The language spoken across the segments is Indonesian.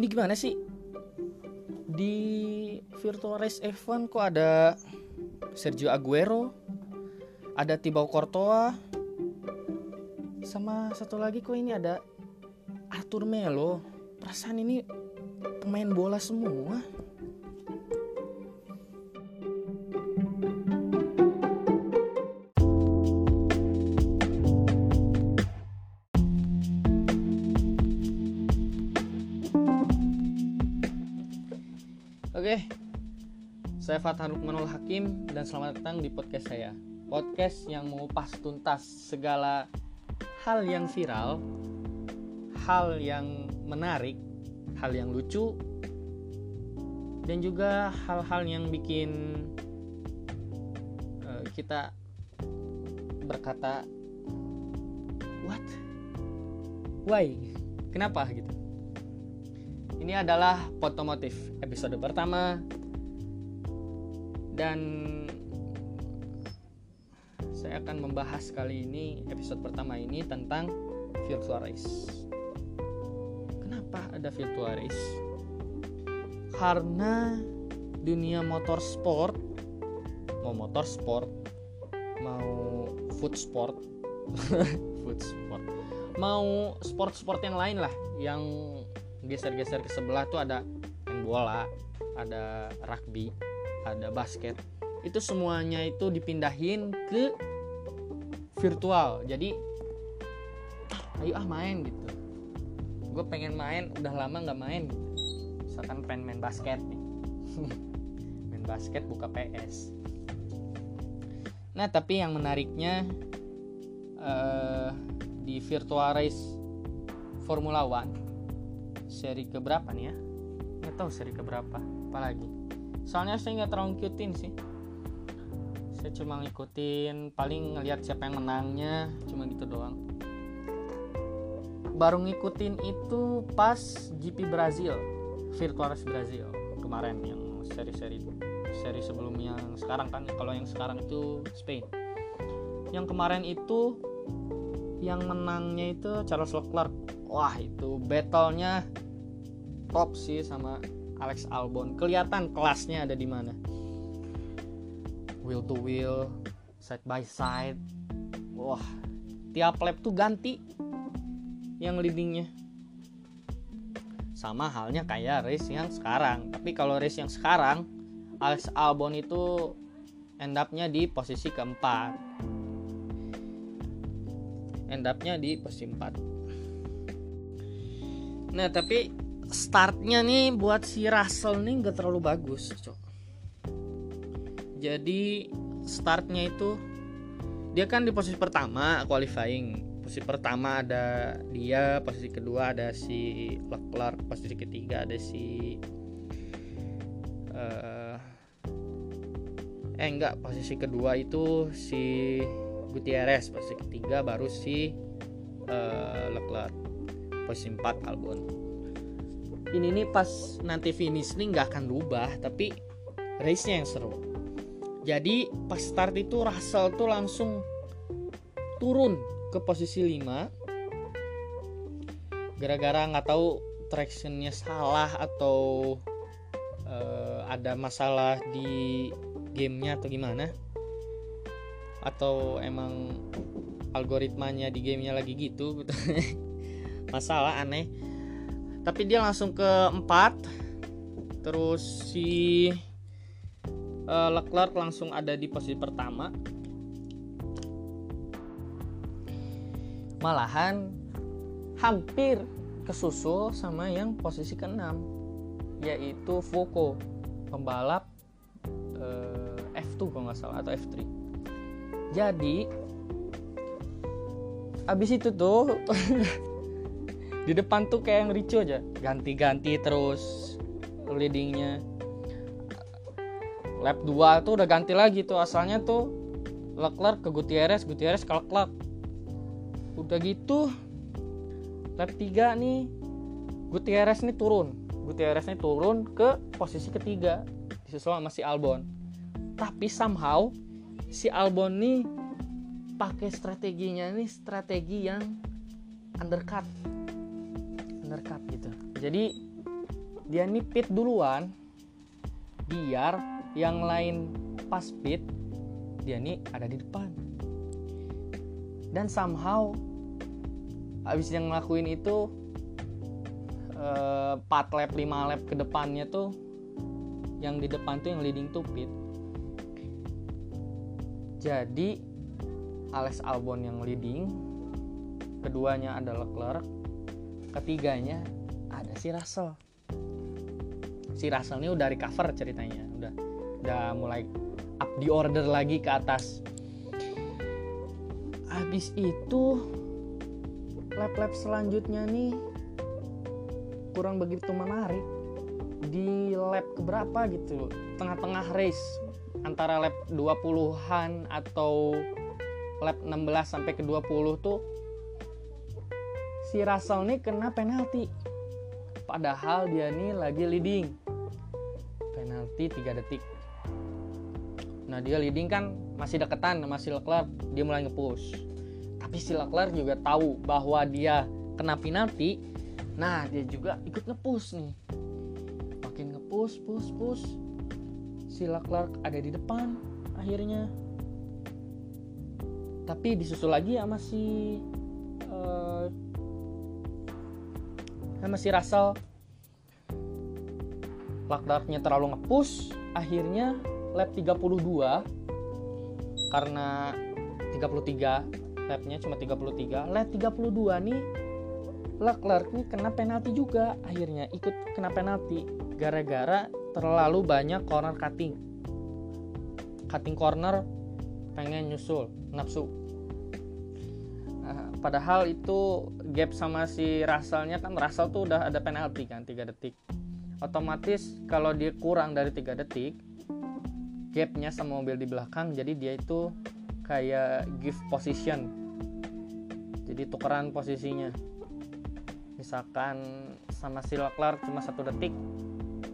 ini gimana sih? Di virtual race F1 kok ada Sergio Aguero ada Thibaut Courtois sama satu lagi kok ini ada Arthur Melo. Perasaan ini pemain bola semua saya Fathan Lukmanul Hakim dan selamat datang di podcast saya. Podcast yang mengupas tuntas segala hal yang viral, hal yang menarik, hal yang lucu, dan juga hal-hal yang bikin uh, kita berkata, "What? Why? Kenapa?" gitu. Ini adalah Potomotif episode pertama dan saya akan membahas kali ini episode pertama ini tentang virtual race. Kenapa ada virtual race? Karena dunia motorsport mau motorsport mau food sport food sport mau sport-sport yang lain lah yang geser-geser ke sebelah tuh ada main bola, ada rugby, ada basket. Itu semuanya itu dipindahin ke virtual. Jadi ayo ah main gitu. Gue pengen main, udah lama nggak main. Misalkan pengen main basket nih. main basket buka PS. Nah tapi yang menariknya uh, di virtual race Formula One seri keberapa nih ya nggak tahu seri keberapa apalagi soalnya saya nggak terlalu ngikutin sih. Saya cuma ngikutin paling ngelihat siapa yang menangnya cuma gitu doang. Baru ngikutin itu pas GP Brazil Virtual Race Brazil kemarin yang seri-seri seri sebelum yang sekarang kan kalau yang sekarang itu Spain. Yang kemarin itu yang menangnya itu Charles Leclerc. Wah itu battlenya top sih sama Alex Albon. Kelihatan kelasnya ada di mana? Wheel to wheel side by side. Wah tiap lap tuh ganti yang leadingnya. Sama halnya kayak race yang sekarang. Tapi kalau race yang sekarang Alex Albon itu end up-nya di posisi keempat. End up-nya di posisi 4 Nah tapi startnya nih buat si Russell nih gak terlalu bagus, cok. Jadi startnya itu dia kan di posisi pertama qualifying. Posisi pertama ada dia, posisi kedua ada si Leclerc, posisi ketiga ada si uh, eh enggak posisi kedua itu si Gutierrez, posisi ketiga baru si uh, Leclerc posisi 4 Albon ini nih pas nanti finish nih nggak akan berubah tapi race nya yang seru. Jadi pas start itu Russell tuh langsung turun ke posisi 5 gara-gara nggak tahu tractionnya salah atau uh, ada masalah di gamenya atau gimana. Atau emang algoritmanya di gamenya lagi gitu gitu. Masalah aneh tapi dia langsung ke empat. Terus si uh, Leclerc langsung ada di posisi pertama. Malahan hampir kesusul sama yang posisi keenam yaitu Foucault pembalap uh, F2 kalau nggak salah atau F3 jadi abis itu tuh di depan tuh kayak yang ricu aja. Ganti-ganti terus leadingnya. Lap 2 tuh udah ganti lagi tuh. Asalnya tuh Leclerc ke Gutierrez Gutierrez ke Leclerc. Udah gitu lap 3 nih Gutierrez nih turun. Gutierrez nih turun ke posisi ketiga disusul sama si Albon. Tapi somehow si Albon nih pakai strateginya nih strategi yang undercut undercut gitu. Jadi dia nih pit duluan biar yang lain pas pit dia nih ada di depan. Dan somehow abis yang ngelakuin itu uh, 4 lap 5 lap ke depannya tuh yang di depan tuh yang leading to pit. Jadi Alex Albon yang leading keduanya adalah Leclerc ketiganya ada si Russell. Si Russell ini udah recover ceritanya. Udah udah mulai up di order lagi ke atas. Habis itu lap-lap selanjutnya nih kurang begitu menarik. Di lap keberapa gitu? Tengah-tengah race. Antara lap 20-an atau lap 16 sampai ke 20 tuh si Russell nih kena penalti. Padahal dia nih lagi leading. Penalti 3 detik. Nah dia leading kan masih deketan sama si Leclerc. Dia mulai ngepush. Tapi si Leclerc juga tahu bahwa dia kena penalti. Nah dia juga ikut ngepush nih. Makin ngepush push push. Si Leclerc ada di depan akhirnya. Tapi disusul lagi sama si uh, sama si Russell Leclercnya terlalu ngepush akhirnya lap 32 karena 33 lapnya cuma 33 lap 32 nih Leclerc nih kena penalti juga akhirnya ikut kena penalti gara-gara terlalu banyak corner cutting. Cutting corner pengen nyusul nafsu padahal itu gap sama si Russellnya kan Russell tuh udah ada penalti kan 3 detik. Otomatis kalau dia kurang dari tiga detik gapnya sama mobil di belakang jadi dia itu kayak give position. Jadi tukeran posisinya. Misalkan sama si Leclerc cuma satu detik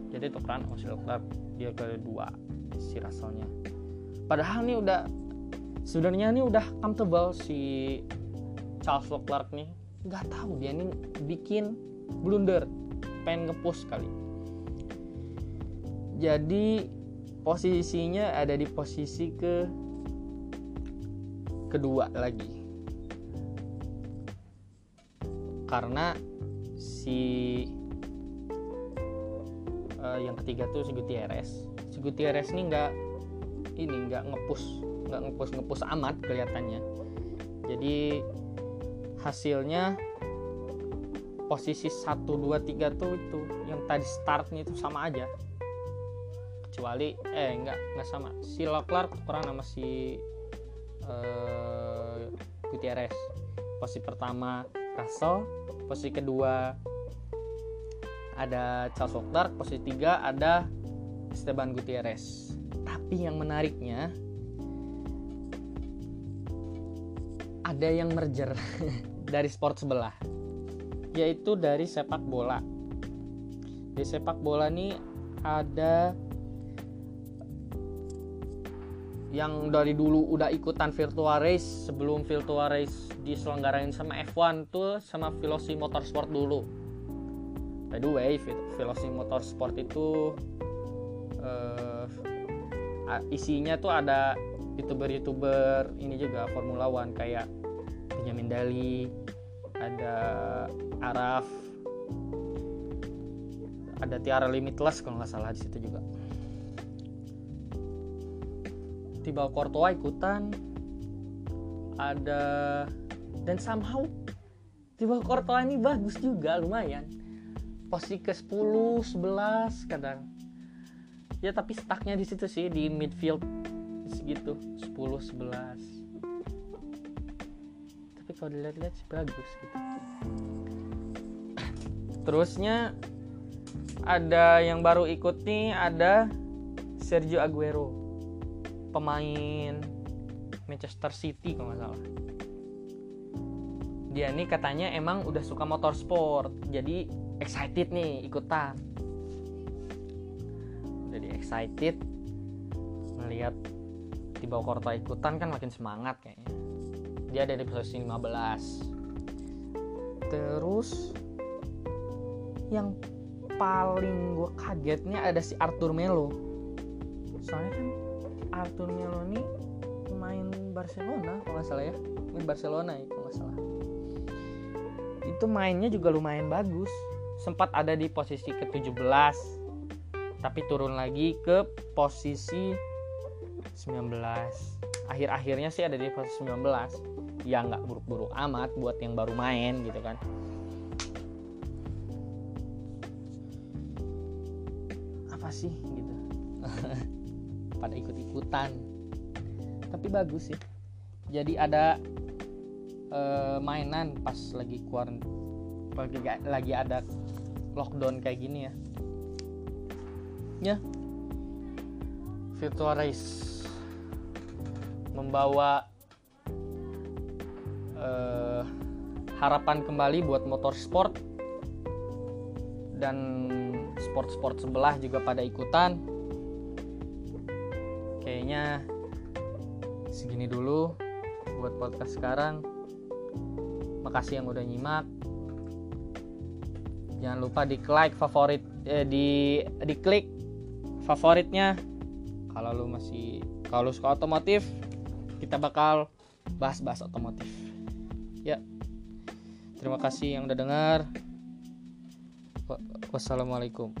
jadi tukeran sama si Leclerc dia ke dua si Russellnya. Padahal nih udah sebenarnya nih udah comfortable si Charles Leclerc nih nggak tahu dia nih bikin blunder. Pengen ngepush kali. Jadi posisinya ada di posisi ke kedua lagi. Karena si uh, yang ketiga tuh si Gutierrez. Si Gutierrez ini nggak ini nggak ngepus nggak ngepus ngepus amat kelihatannya. Jadi hasilnya posisi 1 2 3 tuh itu yang tadi startnya itu sama aja. Kecuali eh enggak enggak sama. Si Leclerc kurang nama si uh, Gutierrez. Posisi pertama Russell. Posisi kedua ada Charles Leclerc. Posisi tiga ada Esteban Gutierrez. Tapi yang menariknya ada yang merger dari sport sebelah yaitu dari sepak bola di sepak bola nih ada yang dari dulu udah ikutan virtual race sebelum virtual race diselenggarain sama F1 tuh sama Velocity Motorsport dulu. By the way, Velocity Motorsport itu uh, isinya tuh ada youtuber-youtuber ini juga Formula One kayak Benjamin Dali, ada Araf, ada Tiara Limitless kalau nggak salah di situ juga. Tiba Courtois ikutan ada dan somehow tiba Courtois ini bagus juga lumayan. Posisi ke 10 11 kadang. Ya tapi stucknya di situ sih di midfield segitu 10 11 tapi kalau dilihat-lihat sih bagus gitu. Terusnya ada yang baru ikut nih ada Sergio Aguero. Pemain Manchester City kalau nggak salah. Dia nih katanya emang udah suka motorsport jadi excited nih ikutan. Jadi excited melihat tiba Korto ikutan kan makin semangat kayaknya dia ada di posisi 15 terus yang paling gue kagetnya ada si Arthur Melo. Soalnya kan Arthur Melo ini main Barcelona kalau nggak salah ya. Main Barcelona ya kalau nggak salah. Itu mainnya juga lumayan bagus. Sempat ada di posisi ke-17 tapi turun lagi ke posisi 19 akhir-akhirnya sih ada di posisi 19 ya nggak buruk-buruk amat buat yang baru main gitu kan. Apa sih gitu? Pada ikut-ikutan. Tapi bagus sih. Jadi ada uh, mainan pas lagi keluar lagi lagi ada lockdown kayak gini ya. Ya. Virtual race. Membawa uh, harapan kembali buat motorsport dan sport-sport sebelah juga pada ikutan. Kayaknya segini dulu buat podcast sekarang. Makasih yang udah nyimak. Jangan lupa di like favorit eh, di di klik favoritnya. Kalau lu masih kalau suka otomotif kita bakal bahas-bahas otomotif ya. Terima kasih yang udah dengar. Wassalamualaikum